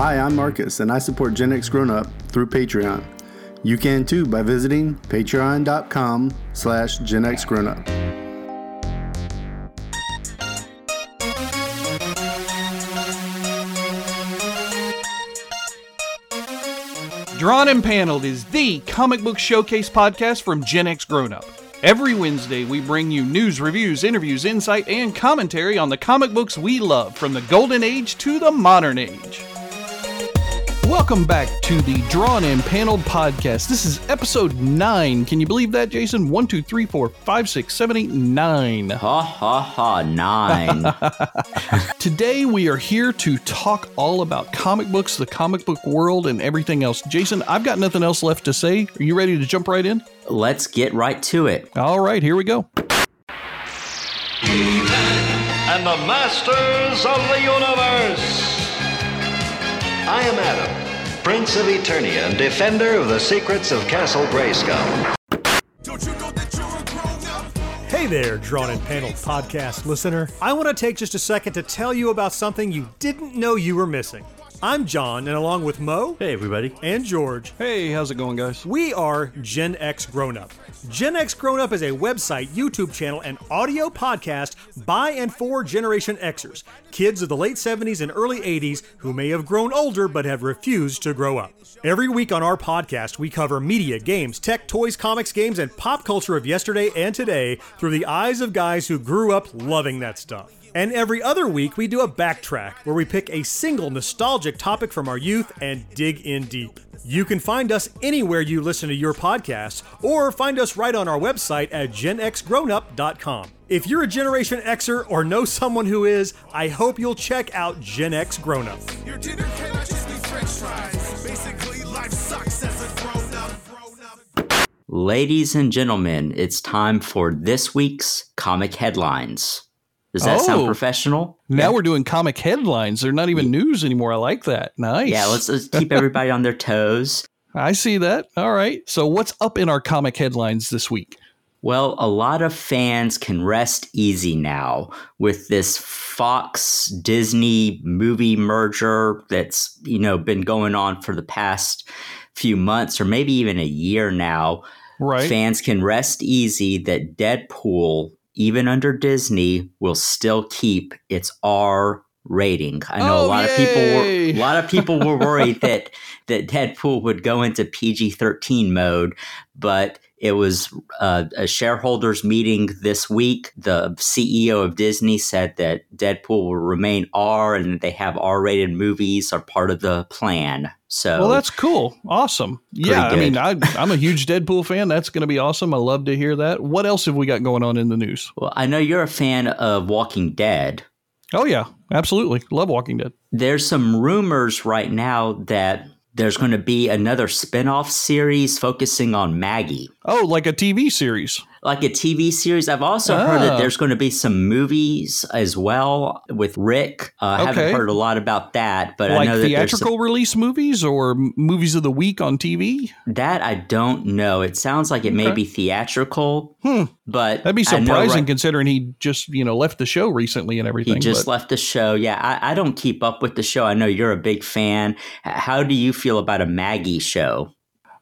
Hi, I'm Marcus, and I support Gen X Grown Up through Patreon. You can too by visiting patreon.com slash Gen X Grown Up. Drawn and Paneled is the comic book showcase podcast from Gen X Grown Up. Every Wednesday, we bring you news, reviews, interviews, insight, and commentary on the comic books we love from the golden age to the modern age. Welcome back to the Drawn and Paneled podcast. This is episode nine. Can you believe that, Jason? One, two, three, four, five, six, seven, eight, nine. Ha ha ha, nine. Today, we are here to talk all about comic books, the comic book world, and everything else. Jason, I've got nothing else left to say. Are you ready to jump right in? Let's get right to it. All right, here we go. and the masters of the universe. I am Adam, Prince of Eternia and defender of the secrets of Castle Grayskull. Hey there, Drawn and Paneled podcast listener. I want to take just a second to tell you about something you didn't know you were missing. I'm John, and along with Mo Hey, everybody. and George, Hey, how's it going, guys? we are Gen X Grown Up. Gen X Grown Up is a website, YouTube channel, and audio podcast by and for Generation Xers, kids of the late 70s and early 80s who may have grown older but have refused to grow up. Every week on our podcast, we cover media, games, tech, toys, comics, games, and pop culture of yesterday and today through the eyes of guys who grew up loving that stuff. And every other week, we do a backtrack where we pick a single nostalgic topic from our youth and dig in deep. You can find us anywhere you listen to your podcasts, or find us right on our website at genxgrownup.com. If you're a Generation Xer or know someone who is, I hope you'll check out Gen X Grown Up. Your dinner cannot just be french fries. Basically, life sucks as a grown up. Ladies and gentlemen, it's time for this week's comic headlines. Does that sound Oh. professional? Now we're doing comic headlines. They're not even news anymore. I like that. Nice. Yeah, let's, let's keep everybody on their toes. I see that. All right. So, what's up in our comic headlines this week? Well, a lot of fans can rest easy now with this Fox Disney movie merger that's, you know, been going on for the past few months or maybe even a year now. Right. Fans can rest easy that Deadpool, even under Disney, will still keep its R rating. I know Oh, a lot of people were a lot of people were worried that that Deadpool would go into PG-13 mode, but it was uh, a shareholders meeting this week. The CEO of Disney said that Deadpool will remain R and that they have R-rated movies are part of the plan. So well, that's cool. Awesome. Yeah. I mean, I, I'm a huge Deadpool fan. That's going to be awesome. I love to hear that. What else have we got going on in the news? well, I know you're a fan of Walking Dead. Oh, yeah. Absolutely. Love Walking Dead. there's some rumors right now that there's going to be another spin-off series focusing on Maggie. Oh, like a TV series. Like a TV series. I've also heard that Oh. there's going to be some movies as well with Rick. Uh, I Okay. haven't heard a lot about that, but I like know that there's theatrical release movies or movies of the week on TV. that I don't know. It sounds like it may Okay. be theatrical, Hmm. but That'd be surprising right- considering he just, you know, left the show recently and everything. He just but- left the show. Yeah, I, I don't keep up with the show. I know you're a big fan. How do you feel about a Maggie show?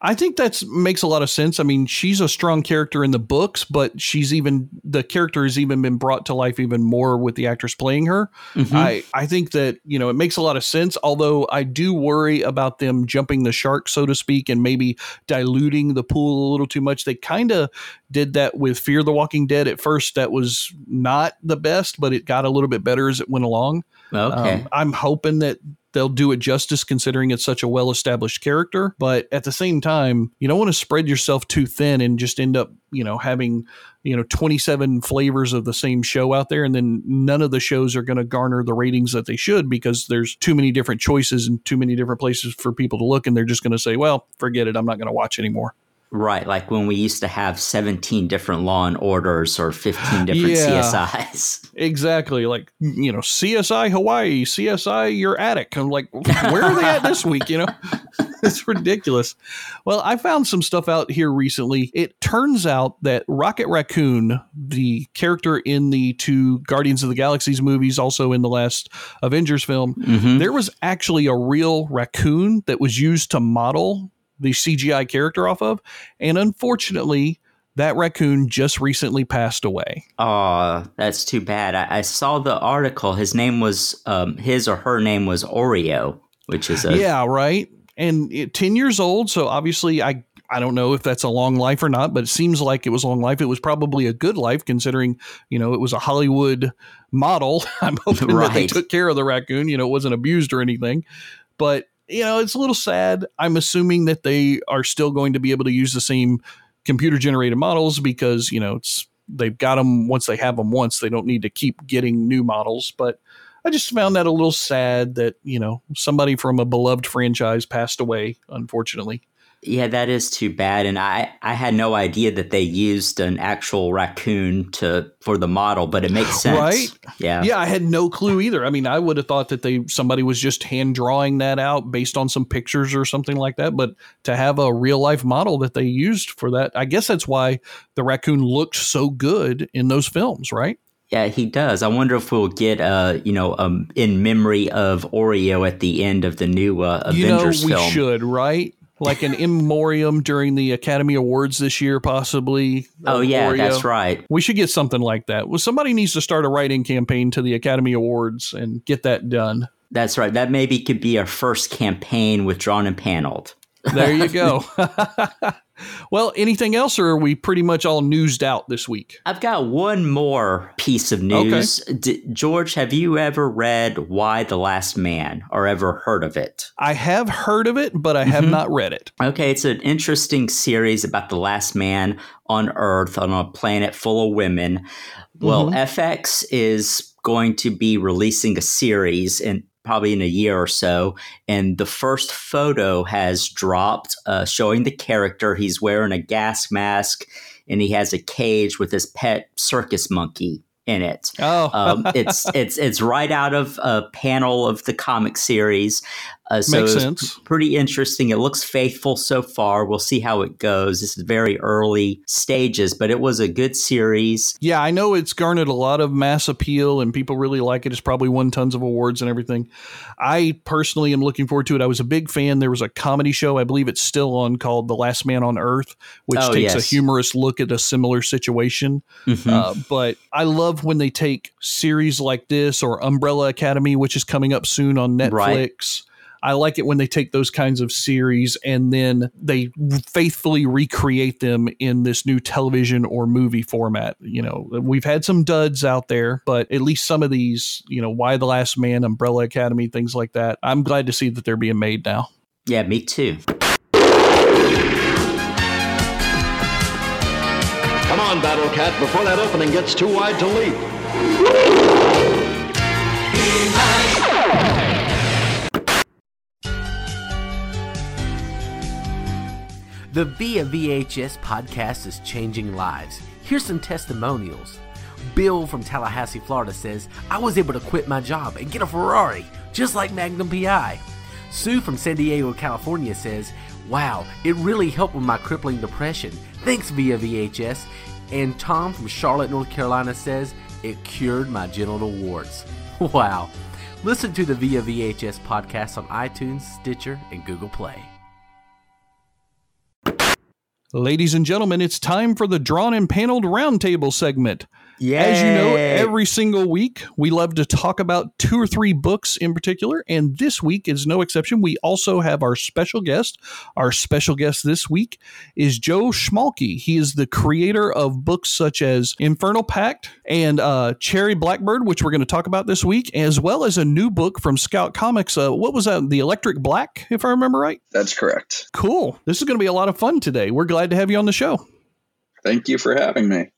I think that makes a lot of sense. I mean, she's a strong character in the books, but she's even the character has even been brought to life even more with the actress playing her. Mhm. I I think that you know it makes a lot of sense. Although I do worry about them jumping the shark, so to speak, and maybe diluting the pool a little too much. They kind of did that with Fear the Walking Dead at first. That was not the best, but it got a little bit better as it went along. Okay. Um, I'm hoping that they'll do it justice considering it's such a well established character. But at the same time, you don't want to spread yourself too thin and just end up, you know, having, you know, 27 flavors of the same show out there. And then none of the shows are going to garner the ratings that they should because there's too many different choices and too many different places for people to look. And they're just going to say, well, forget it. I'm not going to watch anymore. Right, like when we used to have 17 different Law and Orders or 15 different Yeah. CSIs. Exactly. Like, you know, CSI Hawaii, CSI your attic. I'm like, where are they at this week, you know? it's ridiculous. Well, I found some stuff out here recently. It turns out that Rocket Raccoon, the character in the two Guardians of the Galaxies movies, also in the last Avengers film, Mhm. there was actually a real raccoon that was used to model the CGI character off of. And unfortunately, that raccoon just recently passed away. Oh, that's too bad. I, I saw the article. His name was, um, his or her name was Oreo, which is a yeah, right. And it, 10 years old. So obviously, I, I don't know if that's a long life or not, but it seems like it was a long life. It was probably a good life considering, you know, it was a Hollywood model. I'm hoping that they took care of the raccoon, you know, it wasn't abused or anything. But, you know, it's a little sad. I'm assuming that they are still going to be able to use the same computer generated models because, you know, it's, they've got them once they have them once. They don't need to keep getting new models. But I just found that a little sad that, you know, somebody from a beloved franchise passed away, unfortunately. Yeah, that is too bad. And I, I had no idea that they used an actual raccoon to for the model, but it makes sense. Right? Yeah. Yeah, I had no clue either. I mean, I would have thought that they somebody was just hand drawing that out based on some pictures or something like that. But to have a real life model that they used for that, I guess that's why the raccoon looked so good in those films, right? Yeah, he does. I wonder if we'll get uh, you know, um in memory of Oreo at the end of the new uh, you know, Avengers we film. should, right? Like an memoriam during the Academy Awards this year, possibly. Oh yeah, that's right. We should get something like that. Well, somebody needs to start a writing campaign to the Academy Awards and get that done. That's right. That maybe could be our first campaign with Drawn and Paneled. There you go. well, anything else, or are we pretty much all newsed out this week? I've got one more piece of news. D- George, have you ever read Y the Last Man or ever heard of it? I have heard of it, but I have Mm-hmm. not read it. Okay, it's an interesting series about the last man on Earth on a planet full of women. Well, FX is going to be releasing a series in probably in a year or so, and the first photo has dropped uh, showing the character. He's wearing a gas mask and he has a cage with his pet circus monkey in it. Oh, Um, it's it's it's right out of a panel of the comic series. Uh, so Makes sense. Pretty interesting. It looks faithful so far. We'll see how it goes. This is very early stages, but it was a good series. yeah, I know it's garnered a lot of mass appeal and people really like it. It's probably won tons of awards and everything. I personally am looking forward to it. I was a big fan. There was a comedy show, I believe it's still on, called The Last Man on Earth, which Oh, takes a humorous look at a similar situation. Mhm. Uh, but I love when they take series like this or Umbrella Academy, which is coming up soon on Netflix. Right. I like it when they take those kinds of series and then they faithfully recreate them in this new television or movie format. You know, we've had some duds out there, but at least some of these, you know, Y the Last Man, Umbrella Academy, things like that. I'm glad to see that they're being made now. Yeah, me too. Come on, Battle Cat, before that opening gets too wide to leap. The Via VHS podcast is changing lives. Here's some testimonials. Bill from Tallahassee, Florida says, I was able to quit my job and get a Ferrari, just like Magnum PI. Sue from San Diego, California says, Wow, it really helped with my crippling depression. Thanks, Via VHS. And Tom from Charlotte, North Carolina says, It cured my genital warts. Wow. Listen to the Via VHS podcast on iTunes, Stitcher, and Google Play. Ladies and gentlemen, it's time for the Drawn and Paneled Roundtable segment. As you know, every single week we love to talk about two or three books in particular, and this week is no exception. We also have our special guest. Our special guest this week is Joe Schmalke. He is the creator of books such as Infernal Pact and uh, Cherry Blackbird, which we're going to talk about this week, as well as a new book from Scout Comics. Uh, what was that? The Electric Black, if I remember right. That's correct. Cool. This is going to be a lot of fun today. We're glad to have you on the show. Thank you for having me.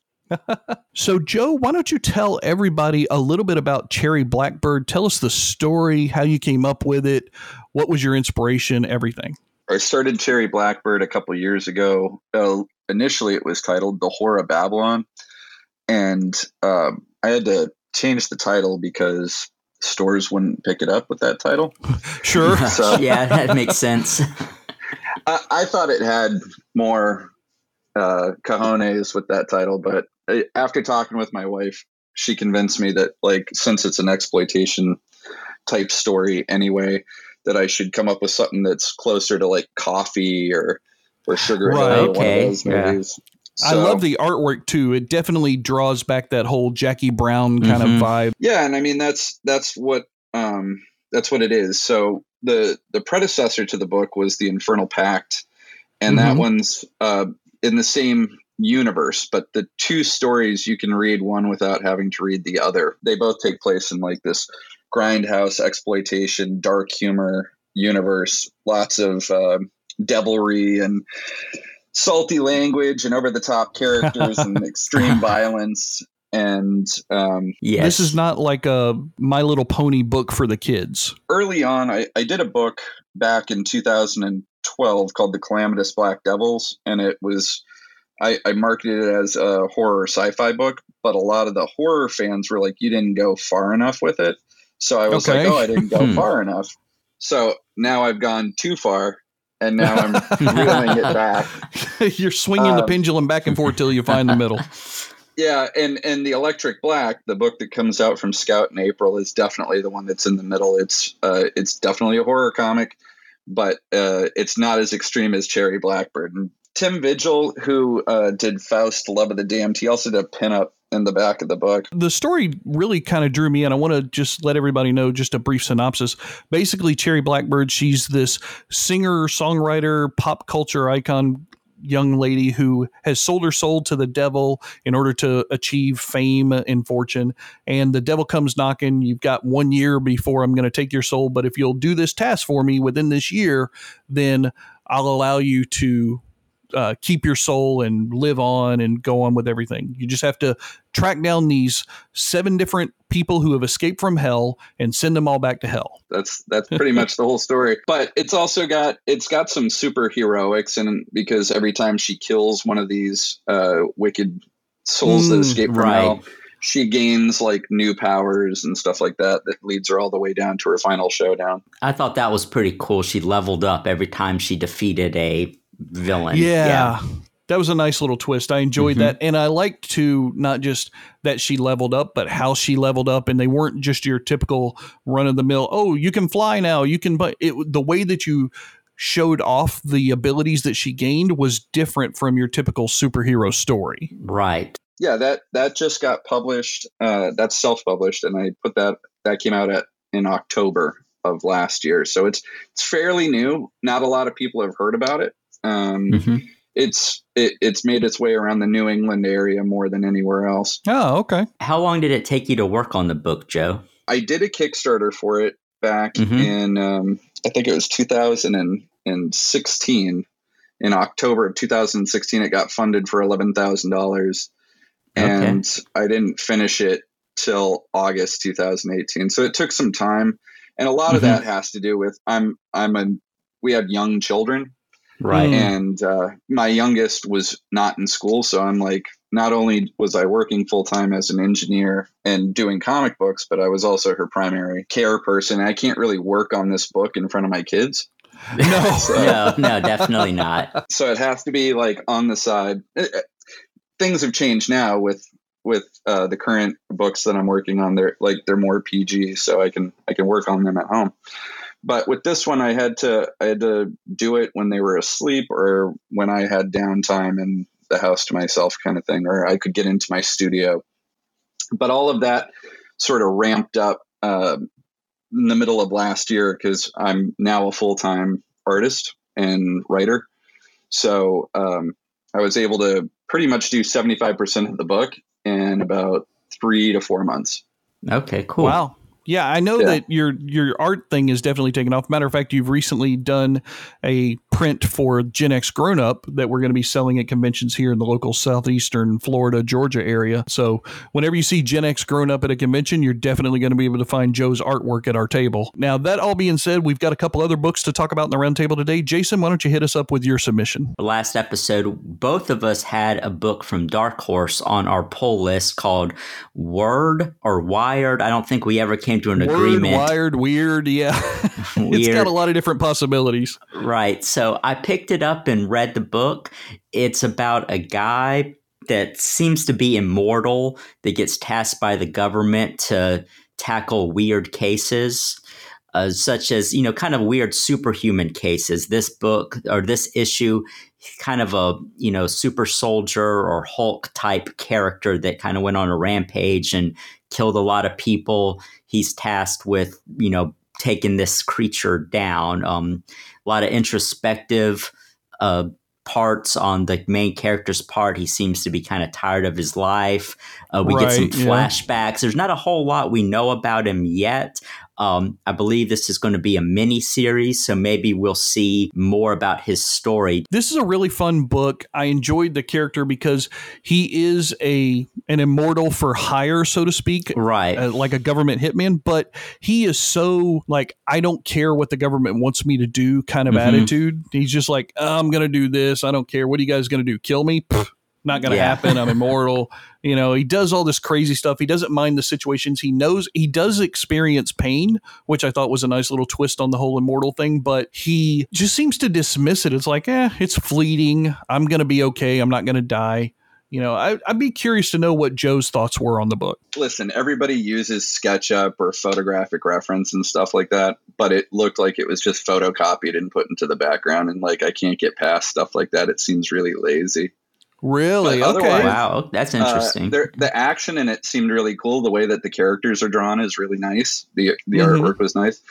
So, Joe, why don't you tell everybody a little bit about Cherry Blackbird? Tell us the story, how you came up with it, what was your inspiration, everything. I started Cherry Blackbird a couple years ago. Uh, initially, it was titled The Horror of Babylon, and um, I had to change the title because stores wouldn't pick it up with that title. Sure. So- yeah, that makes sense. I, I thought it had more uh, cojones with that title, but after talking with my wife, she convinced me that like since it's an exploitation type story anyway, that I should come up with something that's closer to like Coffy or or sugar Right. Hill, one of Okay, those yeah. movies. I love the artwork too. It definitely draws back that whole Jackie Brown kind Mhm. of vibe. Yeah, and I mean that's that's what um that's what it is. So the the predecessor to the book was the Infernal Pact, and that Mhm. one's uh, in the same universe, but the two stories you can read one without having to read the other. They both take place in like this grindhouse exploitation, dark humor universe. Lots of uh, devilry and salty language and over the top characters and extreme violence. And um, Yes. This is not like a My Little Pony book for the kids. early on, I, I did a book back in 2012 called The Calamitous Black Devils, and it was I, I marketed it as a horror sci-fi book, but a lot of the horror fans were like, "You didn't go far enough with it," so I was Okay. like, "Oh, I didn't go Hmm. far enough." So now I've gone too far, and now I'm reeling it back. You're swinging the Um, pendulum back and forth till you find the middle. Yeah, and and the Electric Black, the book that comes out from Scout in April, is definitely the one that's in the middle. It's uh, it's definitely a horror comic, but uh, it's not as extreme as Cherry Blackbird. And Tim Vigil, who uh, did Faust, Love of the Damned, he also did a pinup in the back of the book. the story really kind of drew me in. I want to just let everybody know just a brief synopsis. Basically, Cherry Blackbird, she's this singer, songwriter, pop culture icon young lady who has sold her soul to the devil in order to achieve fame and fortune. And the devil comes knocking. You've got one year before I'm going to take your soul. But if you'll do this task for me within this year, then I'll allow you to uh, keep your soul and live on and go on with everything. You just have to track down these seven different people who have escaped from hell and send them all back to hell. That's that's pretty much the whole story. But it's also got it's got some superheroics and because every time she kills one of these uh, wicked souls that Mm, escape from right. hell, she gains like new powers and stuff like that that leads her all the way down to her final showdown. I thought that was pretty cool. She leveled up every time she defeated a villain. Yeah. That was a nice little twist. I enjoyed Mhm. that. And I liked to not just that she leveled up, but how she leveled up. And they weren't just your typical run of the mill, oh, you can fly now. You can, but it, the way that you showed off the abilities that she gained was different from your typical superhero story. Right. Yeah, that that just got published. Uh, that's self published, and I put that that came out at in October of last year. So it's it's fairly new. Not a lot of people have heard about it. Um, Mhm. it's it, it's made its way around the New England area more than anywhere else. Oh, okay. How long did it take you to work on the book, Joe? I did a Kickstarter for it back Mhm. in um, I think it was 2016. In October of 2016, it got funded for eleven thousand dollars, and I didn't finish it till August 2018. So it took some time, and a lot of Mhm. that has to do with I'm I'm a we have young children, Right. Mm. and uh, my youngest was not in school so i'm like not only was i working full-time as an engineer and doing comic books but i was also her primary care person i can't really work on this book in front of my kids No. no, no, definitely not. so it has to be like on the side Uh, uh, things have changed now with with uh, the current books that i'm working on they're like they're more pg so i can i can work on them at home but with this one i had to i had to do it when they were asleep or when i had downtime and the house to myself kind of thing or i could get into my studio but all of that sort of ramped up uh, in the middle of last year because i'm now a full-time artist and writer so um, i was able to pretty much do 75% of the book in about three to four months Okay, cool. Wow. Yeah, I know Yeah. that your your art thing is definitely taken off. Matter of fact, you've recently done a print for Gen X Grown Up that we're going to be selling at conventions here in the local southeastern Florida, Georgia area. So whenever you see Gen X Grown Up at a convention, you're definitely going to be able to find Joe's artwork at our table. Now, that all being said, we've got a couple other books to talk about in the roundtable today. Jason, why don't you hit us up with your submission? The last episode, both of us had a book from Dark Horse on our pull list called Word or Wired. I don't think we ever came to an Word, agreement. wired, weird. Yeah, it's Weird. got a lot of different possibilities. Right. So So I picked it up and read the book. It's about a guy that seems to be immortal that gets tasked by the government to tackle weird cases. Uh, such as you know kind of weird superhuman cases this book or this issue kind of a you know super soldier or hulk type character that kind of went on a rampage and killed a lot of people he's tasked with you know taking this creature down um, a lot of introspective uh, parts on the main character's part. He seems to be kind of tired of his life. Uh, we get some Right, yeah. flashbacks. There's not a whole lot we know about him yet. Um, I believe this is going to be a mini series, so maybe we'll see more about his story. This is a really fun book. I enjoyed the character because he is a an immortal for hire, so to speak, Right. uh, like a government hitman. But he is so like I don't care what the government wants me to do kind of Mhm. attitude. He's just like "Oh, I'm gonna do this. I don't care. What are you guys gonna do? Kill me? Pfft, Not gonna Yeah. happen. I'm immortal. You know, he does all this crazy stuff. He doesn't mind the situations. He knows he does experience pain, which I thought was a nice little twist on the whole immortal thing, but he just seems to dismiss it. It's like, eh, it's fleeting. I'm going to be okay. I'm not going to die. You know, I, I'd be curious to know what Joe's thoughts were on the book. listen, everybody uses SketchUp or photographic reference and stuff like that, but it looked like it was just photocopied and put into the background. And like, I can't get past stuff like that. It seems really lazy. Really? Okay. Wow, that's Uh, interesting. there- the action in it seemed really cool. The way that the characters are drawn is really nice. The the Mhm. artwork was nice.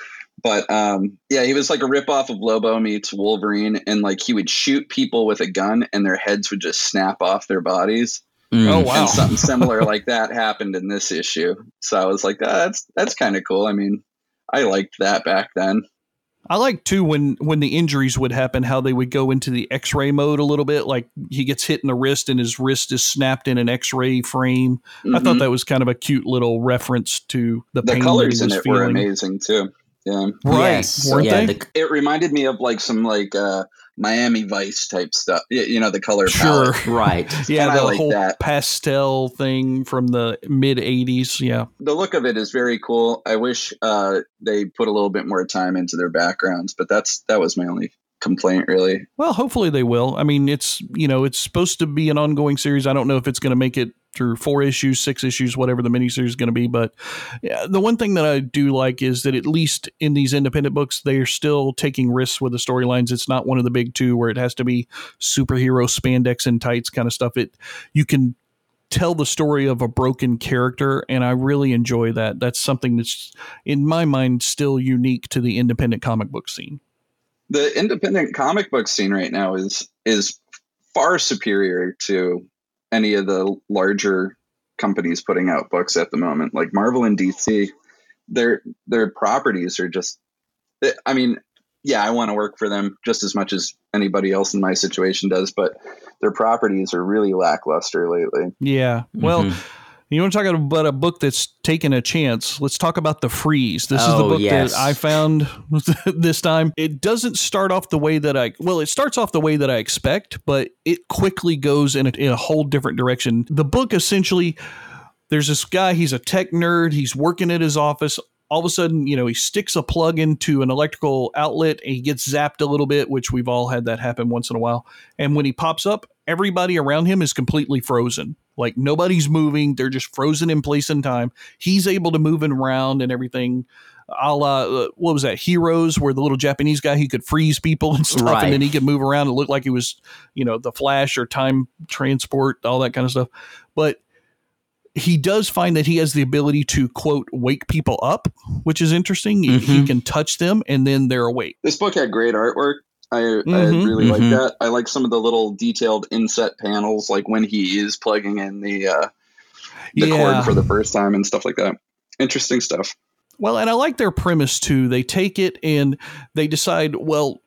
But um, yeah, he was like a ripoff of Lobo meets Wolverine, and like he would shoot people with a gun, and their heads would just snap off their bodies. Mm. Oh, wow. And something similar like that happened in this issue. So I was like, ah, that's that's kind of cool. I mean, I liked that back then. I like too when when the injuries would happen, how they would go into the X-ray mode a little bit. Like he gets hit in the wrist, and his wrist is snapped in an X-ray frame. I thought Mhm. that was kind of a cute little reference to the, the pain colors that in he it was were feeling. amazing too. Yeah, Right? Yes. Weren't yeah, they? the- it reminded me of like some like uh, Miami Vice type stuff. Y- You know, the color Sure. palette. right. Yeah, And I the like whole that. pastel thing from the mid '80s. Yeah. the look of it is very cool. I wish uh, they put a little bit more time into their backgrounds, but that's that was my only complaint really. Well, hopefully they will. I mean, it's you know it's supposed to be an ongoing series. I don't know if it's going to make it through four issues, six issues, whatever the miniseries is going to be. But yeah, the one thing that I do like is that at least in these independent books, they are still taking risks with the storylines. It's not one of the big two where it has to be superhero spandex and tights kind of stuff. It you can tell the story of a broken character and I really enjoy that. That's something that's in my mind still unique to the independent comic book scene. The independent comic book scene right now is is far superior to any of the larger companies putting out books at the moment. Like Marvel and DC, their their properties are just. I mean, yeah, I want to work for them just as much as anybody else in my situation does, but their properties are really lackluster lately. Yeah. Well, Mhm. You want to talk about a book that's taken a chance? Let's talk about The Freeze. This is the Oh, book yes. that I found this time. It doesn't start off the way that I, well, it starts off the way that I expect, but it quickly goes in a, in a whole different direction. The book essentially, there's this guy, he's a tech nerd, he's working at his office. All of a sudden, you know, he sticks a plug into an electrical outlet and he gets zapped a little bit, which we've all had that happen once in a while. And when he pops up, everybody around him is completely frozen. Like nobody's moving. They're just frozen in place and time. He's able to move and around and everything. A la, uh, what was that? Heroes, where the little Japanese guy, he could freeze people and stuff, Right. and then he could move around. It looked like he was, you know, the Flash or time transport, all that kind of stuff. But he does find that he has the ability to, quote, wake people up, which is interesting. He- He Mhm. can touch them and then they're awake. This book had great artwork. I, I Mhm. really Mhm. like that. I like some of the little detailed inset panels, like when he is plugging in the uh, the cord for the first time and stuff like that. Interesting stuff. Well, and I like their premise too. They take it and they decide, well,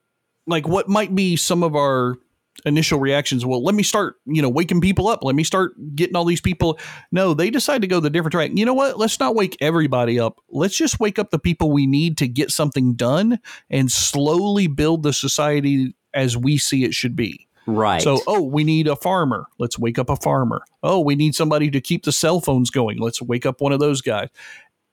like what might be some of our initial reactions. Well, let me start, you know, waking people up. Let me start getting all these people. No, they decide to go the different track. You know what? Let's not wake everybody up. Let's just wake up the people we need to get something done and slowly build the society as we see it should be. Right. So, oh, we need a farmer. Let's wake up a farmer. Oh, we need somebody to keep the cell phones going. Let's wake up one of those guys.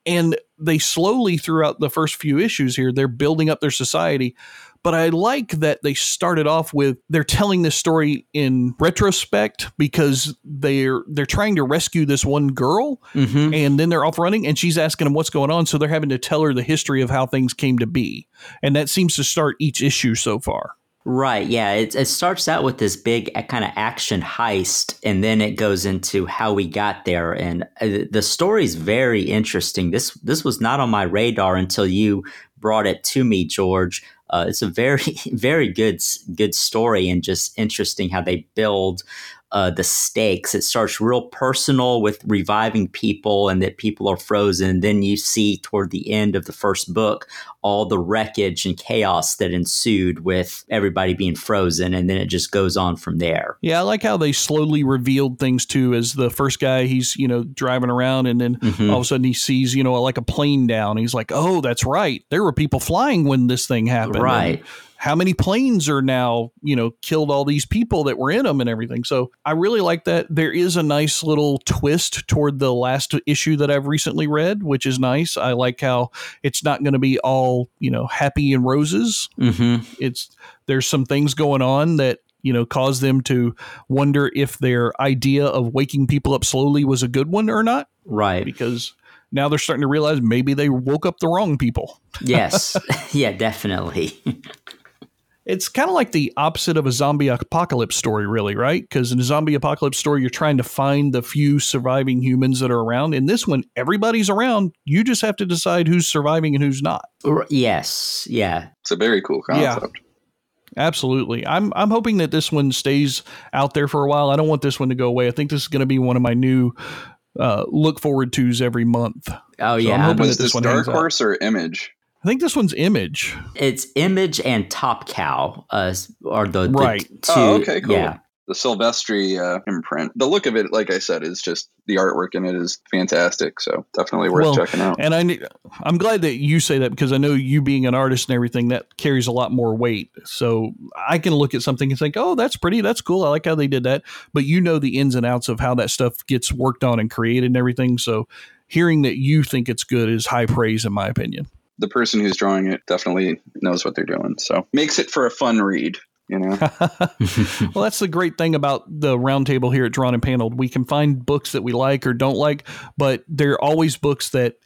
And they slowly, throughout the first few issues here, they're building up their society. But I like that they started off with they're telling this story in retrospect because they're they're trying to rescue this one girl Mm-hmm. and then they're off running and she's asking them what's going on so they're having to tell her the history of how things came to be and that seems to start each issue so far Right. Yeah. It, it starts out with this big kind of action heist, and then it goes into how we got there. And uh, the story is very interesting. This this was not on my radar until you brought it to me, George. Uh, it's a very very good good story, and just interesting how they build. Uh, the stakes. It starts real personal with reviving people and that people are frozen. Then you see toward the end of the first book all the wreckage and chaos that ensued with everybody being frozen, and then it just goes on from there. yeah i like how they slowly revealed things too as the first guy he's you know driving around and then Mhm. all of a sudden he sees you know like a plane down he's like oh that's right there were people flying when this thing happened Right. And how many planes are now you know killed all these people that were in them and everything so i really like that there is a nice little twist toward the last issue that i've recently read which is nice i like how it's not going to be all you know happy and roses Mm-hmm. it's there's some things going on that you know cause them to wonder if their idea of waking people up slowly was a good one or not Right. because now they're starting to realize maybe they woke up the wrong people yes. yeah, definitely. it's kind of like the opposite of a zombie apocalypse story really right because in a zombie apocalypse story you're trying to find the few surviving humans that are around in this one everybody's around you just have to decide who's surviving and who's not yes. Yeah. It's a very cool concept. Yeah. concept. Absolutely. I'm I'm hoping that this one stays out there for a while. I don't want this one to go away. I think this is going to be one of my new uh, look forward tos every month. Oh, So I'm yeah. hoping Was that this this one Dark hangs out. Horse or Image? I think this one's Image. It's Image and Top Cow uh, are the, the Right. two. Oh, okay, cool. Yeah. The Silvestri uh, imprint. The look of it, like I said, is just the artwork in it is fantastic. So definitely worth Well, checking out. And I ne- I'm glad that you say that because I know you being an artist and everything that carries a lot more weight. So I can look at something and think, "Oh, that's pretty. That's cool. I like how they did that." But you know the ins and outs of how that stuff gets worked on and created and everything. So hearing that you think it's good is high praise in my opinion. The person who's drawing it definitely knows what they're doing. So makes it for a fun read. You know, well, that's the great thing about the roundtable here at Drawn and Paneled. We can find books that we like or don't like, but they're always books that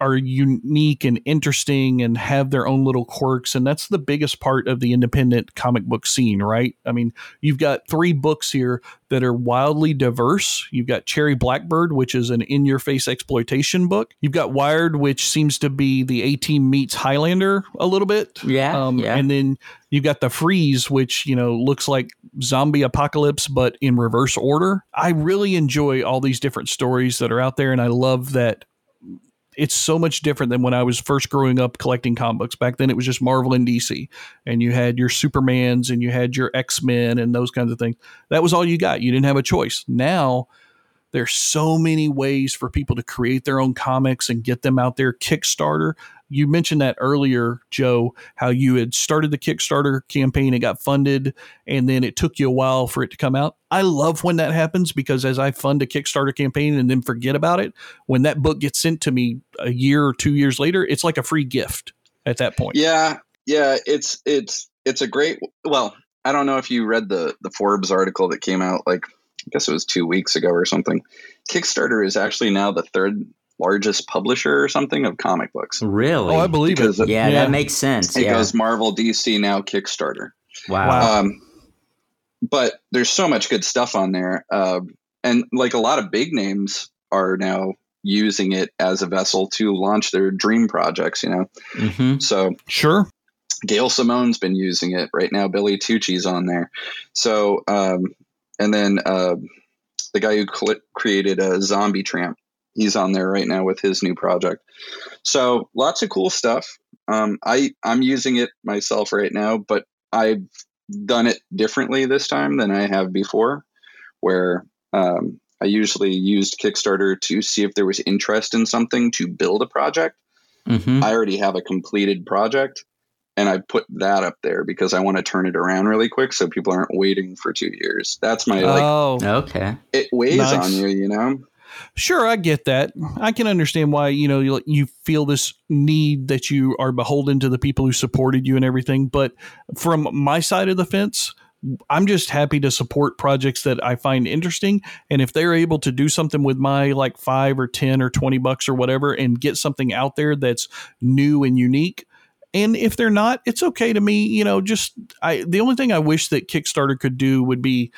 are unique and interesting and have their own little quirks. And that's the biggest part of the independent comic book scene, right? I mean, you've got three books here that are wildly diverse. You've got Cherry Blackbird, which is an in your face exploitation book. You've got Wired, which seems to be the A team meets Highlander a little bit. Yeah, Um, yeah. And then you've got the Freeze, which, you know, looks like zombie apocalypse, but in reverse order. I really enjoy all these different stories that are out there. And I love that it's so much different than when I was first growing up collecting comic books. Back then, it was just Marvel and DC, and you had your Supermans and you had your X Men and those kinds of things. That was all you got. You didn't have a choice. Now, there's so many ways for people to create their own comics and get them out there. Kickstarter. You mentioned that earlier, Joe, how you had started the Kickstarter campaign, it got funded, and then it took you a while for it to come out. I love when that happens because as I fund a Kickstarter campaign and then forget about it, when that book gets sent to me a year or two years later, it's like a free gift at that point. yeah, yeah. It's it's it's a great. Well, I don't know if you read the the Forbes article that came out like I guess it was two weeks ago or something. Kickstarter is actually now the third largest publisher or something of comic books. Really? Oh, I believe Because it. yeah, that makes sense. It yeah. goes Marvel, DC, now Kickstarter. wow. Wow. Um, but there's so much good stuff on there, uh, and like a lot of big names are now using it as a vessel to launch their dream projects. You know, hmm so Sure. Gail Simone's been using it right now. Billy Tucci's on there. So, um, and then uh, the guy who cl- created a Zombie Tramp, he's on there right now with his new project. So, lots of cool stuff. Um, I I'm using it myself right now, but I've done it differently this time than I have before, where um, I usually used Kickstarter to see if there was interest in something to build a project. hmm I already have a completed project and I put that up there because I want to turn it around really quick so people aren't waiting for two years. That's my like oh, Okay. it weighs Nice. on you, you know? Sure, I get that. Uh-huh. I can understand why you know you, you feel this need that you are beholden to the people who supported you and everything. But from my side of the fence, I'm just happy to support projects that I find interesting. And if they're able to do something with my like five or 10 or 20 bucks or whatever and get something out there that's new and unique. And if they're not, it's okay to me. You know, just I, the only thing I wish that Kickstarter could do would be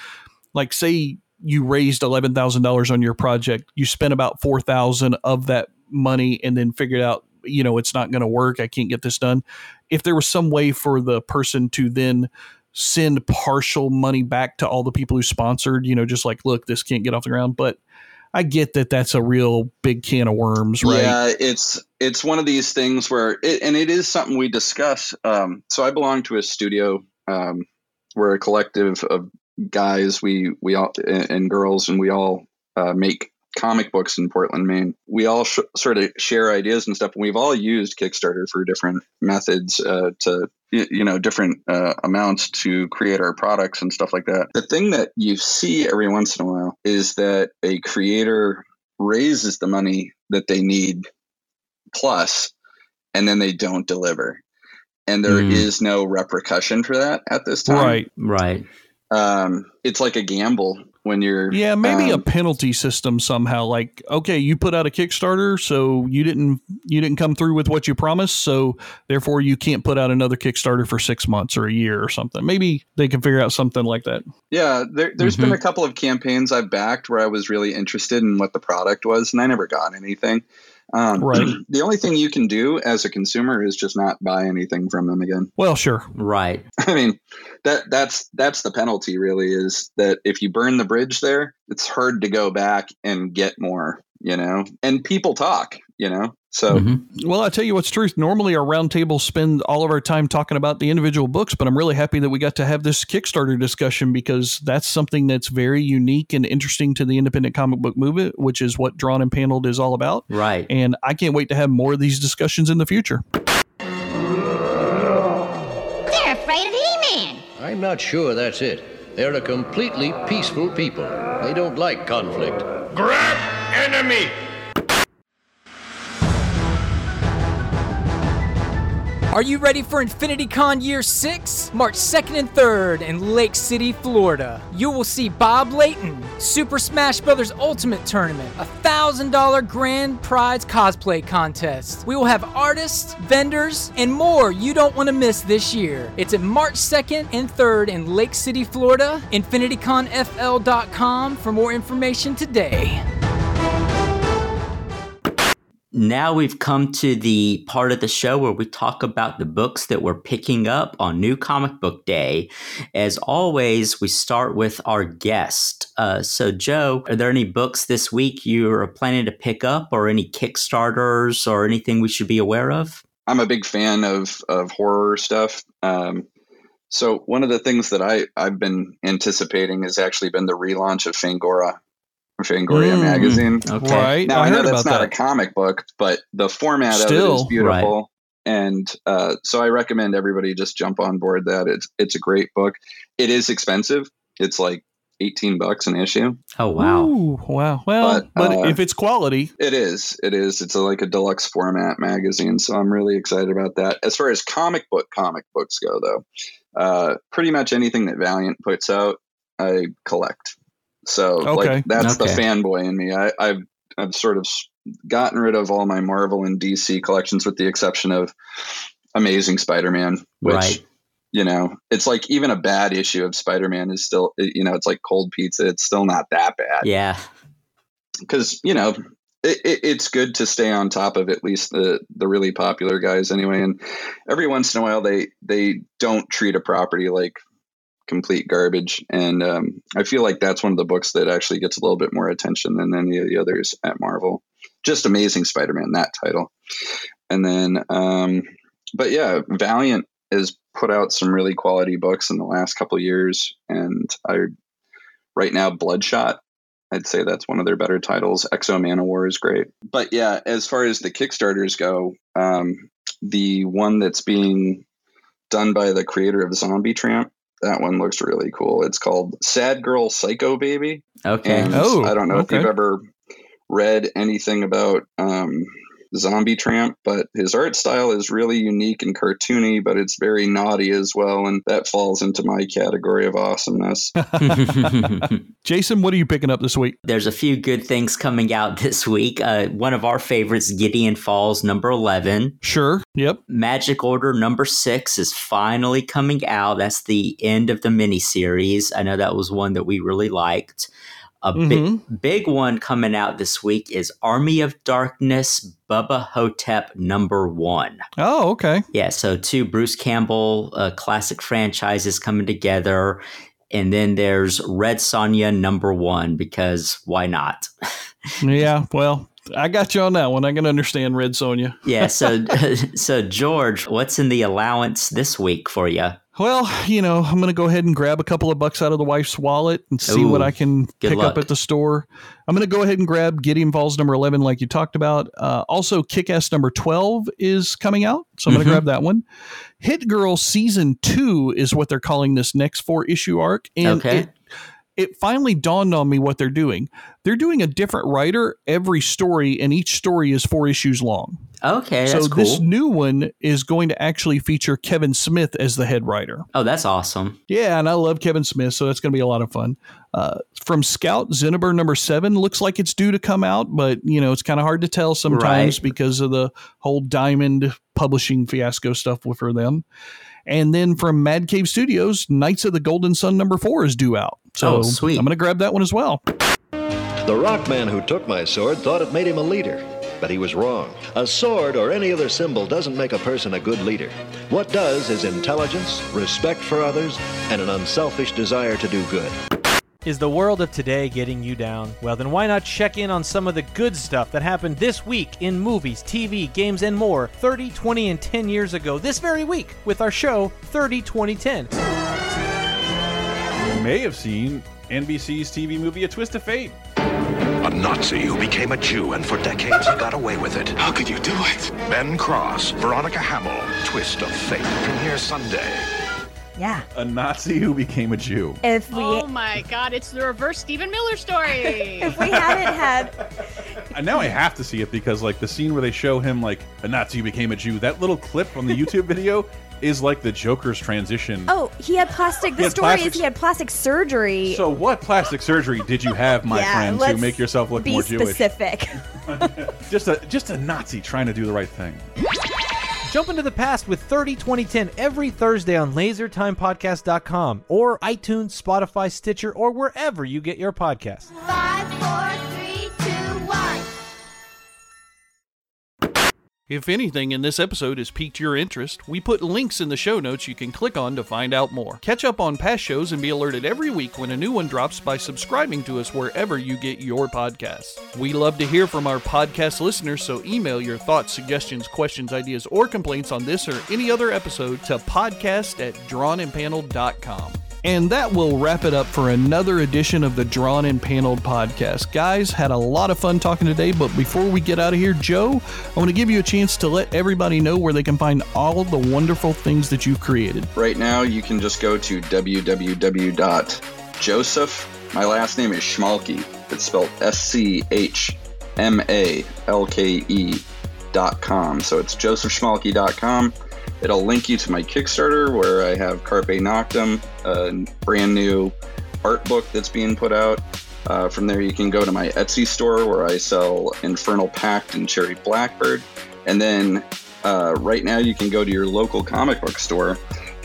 like, say, you raised $11,000 on your project, you spent about 4,000 of that money and then figured out, you know, it's not going to work. I can't get this done. If there was some way for the person to then send partial money back to all the people who sponsored, you know, just like, look, this can't get off the ground. But I get that that's a real big can of worms, right? Yeah, it's it's one of these things where, it, and it is something we discuss. Um, so I belong to a studio. Um, we're a collective of guys. We we all and, girls, and we all uh, make comic books in Portland, Maine. We all sh- sort of share ideas and stuff, and we've all used Kickstarter for different methods uh, to you know different uh, amounts to create our products and stuff like that. The thing that you see every once in a while is that a creator raises the money that they need plus, and then they don't deliver. And there Mm. is no repercussion for that at this time. Right. Right. Um, it's like a gamble when you're Yeah, maybe a um, penalty system somehow. Like, okay, you put out a Kickstarter, so you didn't you didn't come through with what you promised, so therefore you can't put out another Kickstarter for six months or a year or something. Maybe they can figure out something like that. Yeah, there, there's Mm-hmm. been a couple of campaigns I've backed where I was really interested in what the product was, and I never got anything. Um, Right. The only thing you can do as a consumer is just not buy anything from them again. Well, sure. Right. I mean, that that's that's the penalty. Really, is that if you burn the bridge there, it's hard to go back and get more. You know, and people talk. You know, so Mhm. Well, I tell you what's truth. Normally, our roundtables spend all of our time talking about the individual books, but I'm really happy that we got to have this Kickstarter discussion because that's something that's very unique and interesting to the independent comic book movement, which is what Drawn and Paneled is all about. Right. And I can't wait to have more of these discussions in the future. They're afraid of He-Man. I'm not sure that's it. They're a completely peaceful people. They don't like conflict. Grab enemy! Are you ready for Infinity Con Year 6? March 2nd and 3rd in Lake City, Florida. You will see Bob Layton, Super Smash Bros. Ultimate Tournament, a $1,000 grand prize cosplay contest. We will have artists, vendors, and more you don't want to miss this year. It's at March 2nd and 3rd in Lake City, Florida. InfinityConFL.com for more information today. Now we've come to the part of the show where we talk about the books that we're picking up on New Comic Book Day. As always, we start with our guest. Uh, so, Joe, are there any books this week you're planning to pick up, or any Kickstarters, or anything we should be aware of? I'm a big fan of of horror stuff. Um, so one of the things that I I've been anticipating has actually been the relaunch of Fangora, Fangoria Mm, magazine. Okay. Right. Now I I, know heard that's about not that. a comic book, but the format of it Still. is beautiful. And uh, so I recommend everybody just jump on board that. It's it's a great book. It is expensive. It's like eighteen bucks an issue. Oh, wow. Ooh, wow. Well, but, But, uh, if it's quality, It is. It is. It's a, like a deluxe format magazine, so I'm really excited about that. As far as comic book comic books go, though, uh, pretty much anything that Valiant puts out, I collect. So Okay. like that's Okay. the fanboy in me. I, I've I've sort of gotten rid of all my Marvel and DC collections, with the exception of Amazing Spider-Man, which Right. you know, it's like even a bad issue of Spider-Man is still, you know, it's like cold pizza. It's still not that bad Yeah. because you know it, it, it's good to stay on top of at least the the really popular guys anyway and every once in a while they they don't treat a property like complete garbage and um, i feel like that's one of the books that actually gets a little bit more attention than any of the others at marvel just amazing spider-man that title and then um, but yeah valiant has put out some really quality books in the last couple years and i right now bloodshot I'd say that's one of their better titles. X-O Manowar is great. But yeah, as far as the Kickstarters go, um, the one that's being done by the creator of Zombie Tramp, that one looks really cool. It's called Sad Girl Psycho Baby. Okay. And Oh, I don't know okay. if you've ever read anything about um, Zombie Tramp, but his art style is really unique and cartoony, but it's very naughty as well, and that falls into my category of awesomeness. Jason, what are you picking up this week? There's a few good things coming out this week. Uh, one of our favorites, Gideon Falls, number 11. Sure. Yep. Magic Order number six is finally coming out. That's the end of the miniseries. I know that was one that we really liked. A Mhm. big, big one coming out this week is Army of Darkness Bubba Ho-Tep number one. Oh, okay. Yeah, so two Bruce Campbell uh, classic franchises coming together. And then there's Red Sonja number one because why not? Yeah. Well, I got you on that one. I can understand Red Sonja. Yeah, so so George, what's in the allowance this week for you? Well, you know, I'm going to go ahead and grab a couple of bucks out of the wife's wallet and see Ooh, what I can pick luck. up at the store. I'm going to go ahead and grab Gideon Falls number 11, like you talked about. Uh, also, Kick Ass number 12 is coming out. So I'm going Mhm. to grab that one. Hit Girl season two is what they're calling this next four issue arc. And Okay. it, it finally dawned on me what they're doing. They're doing a different writer every story, and each story is four issues long. Okay, so that's cool. this new one is going to actually feature Kevin Smith as the head writer. oh, that's awesome. Yeah, and I love Kevin Smith, so that's going to be a lot of fun. Uh, from Scout, Zinnober number seven looks like it's due to come out, but you know it's kind of hard to tell sometimes Right. because of the whole Diamond publishing fiasco stuff for them. And then from Mad Cave Studios, Knights of the Golden Sun number four is due out. So Oh, sweet. I'm going to grab that one as well. The rock man who took my sword thought it made him a leader, but he was wrong. A sword or any other symbol doesn't make a person a good leader. What does is intelligence, respect for others, and an unselfish desire to do good. Is the world of today getting you down? Well, then why not check in on some of the good stuff that happened this week in movies, TV, games, and more 30, 20, and 10 years ago this very week with our show 30, 20, 10. You may have seen NBC's TV movie A Twist of Fate. A Nazi who became a Jew and for decades he got away with it. How could you do it? Ben Cross, Veronica Hamel, Twist of Fate. Premiere Sunday. Yeah. A Nazi who became a Jew. If we Oh my god, it's the reverse Stephen Miller story. if we hadn't had And now I have to see it because, like, the scene where they show him, like, a Nazi who became a Jew, that little clip from the YouTube video is like the Joker's transition. Oh, he had plastic. The had story plastic- is he had plastic surgery. So, what plastic surgery did you have, my Yeah, friend, to make yourself look be more Jewish? specific. Just a just a Nazi trying to do the right thing. Jump into the past with 30, 20, 10 every Thursday on lasertimepodcast.com or iTunes, Spotify, Stitcher, or wherever you get your podcasts. Five, four, If anything in this episode has piqued your interest, we put links in the show notes you can click on to find out more. Catch up on past shows and be alerted every week when a new one drops by subscribing to us wherever you get your podcasts. We love to hear from our podcast listeners, so email your thoughts, suggestions, questions, ideas, or complaints on this or any other episode to podcast at drawnandpaneled.com. And that will wrap it up for another edition of the Drawn and Paneled podcast. Guys, had a lot of fun talking today, but before we get out of here, Joe, I want to give you a chance to let everybody know where they can find all of the wonderful things that you've created. Right now, you can just go to www.joseph. My last name is Schmalke. It's spelled S C H M A L K E dot com. So it's josephschmalke.com. It'll link you to my Kickstarter where I have Carpe Noctem, a brand new art book that's being put out. Uh, from there, you can go to my Etsy store where I sell Infernal Pact and Cherry Blackbird. And then uh, right now, you can go to your local comic book store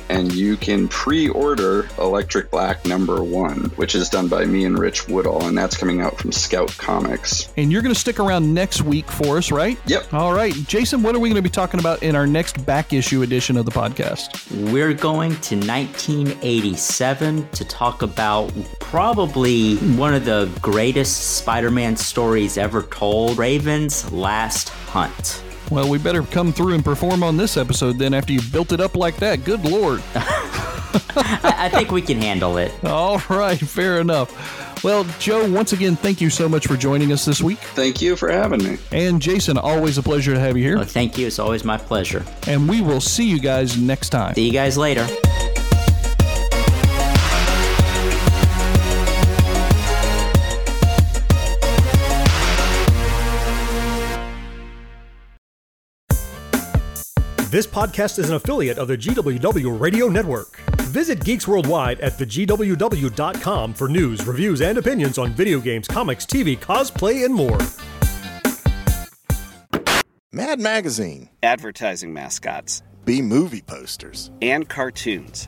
and you can pre-order Electric Black number one, which is done by me and Rich Woodall, and that's coming out from Scout Comics. And you're going to stick around next week for us, right? Yep. All right. Jason, what are we going to be talking about in our next back issue edition of the podcast? We're going to 1987 to talk about probably one of the greatest Spider Man stories ever told Kraven's Last Hunt. Well, we better come through and perform on this episode then after you've built it up like that. Good Lord. I, I think we can handle it. All right, fair enough. Well, Joe, once again, thank you so much for joining us this week. Thank you for having me. And Jason, always a pleasure to have you here. Well, thank you. It's always my pleasure. And we will see you guys next time. See you guys later. This podcast is an affiliate of the GWW Radio Network. Visit Geeks Worldwide at thegww.com for news, reviews, and opinions on video games, comics, TV, cosplay, and more. Mad Magazine, advertising mascots, B movie posters, and cartoons.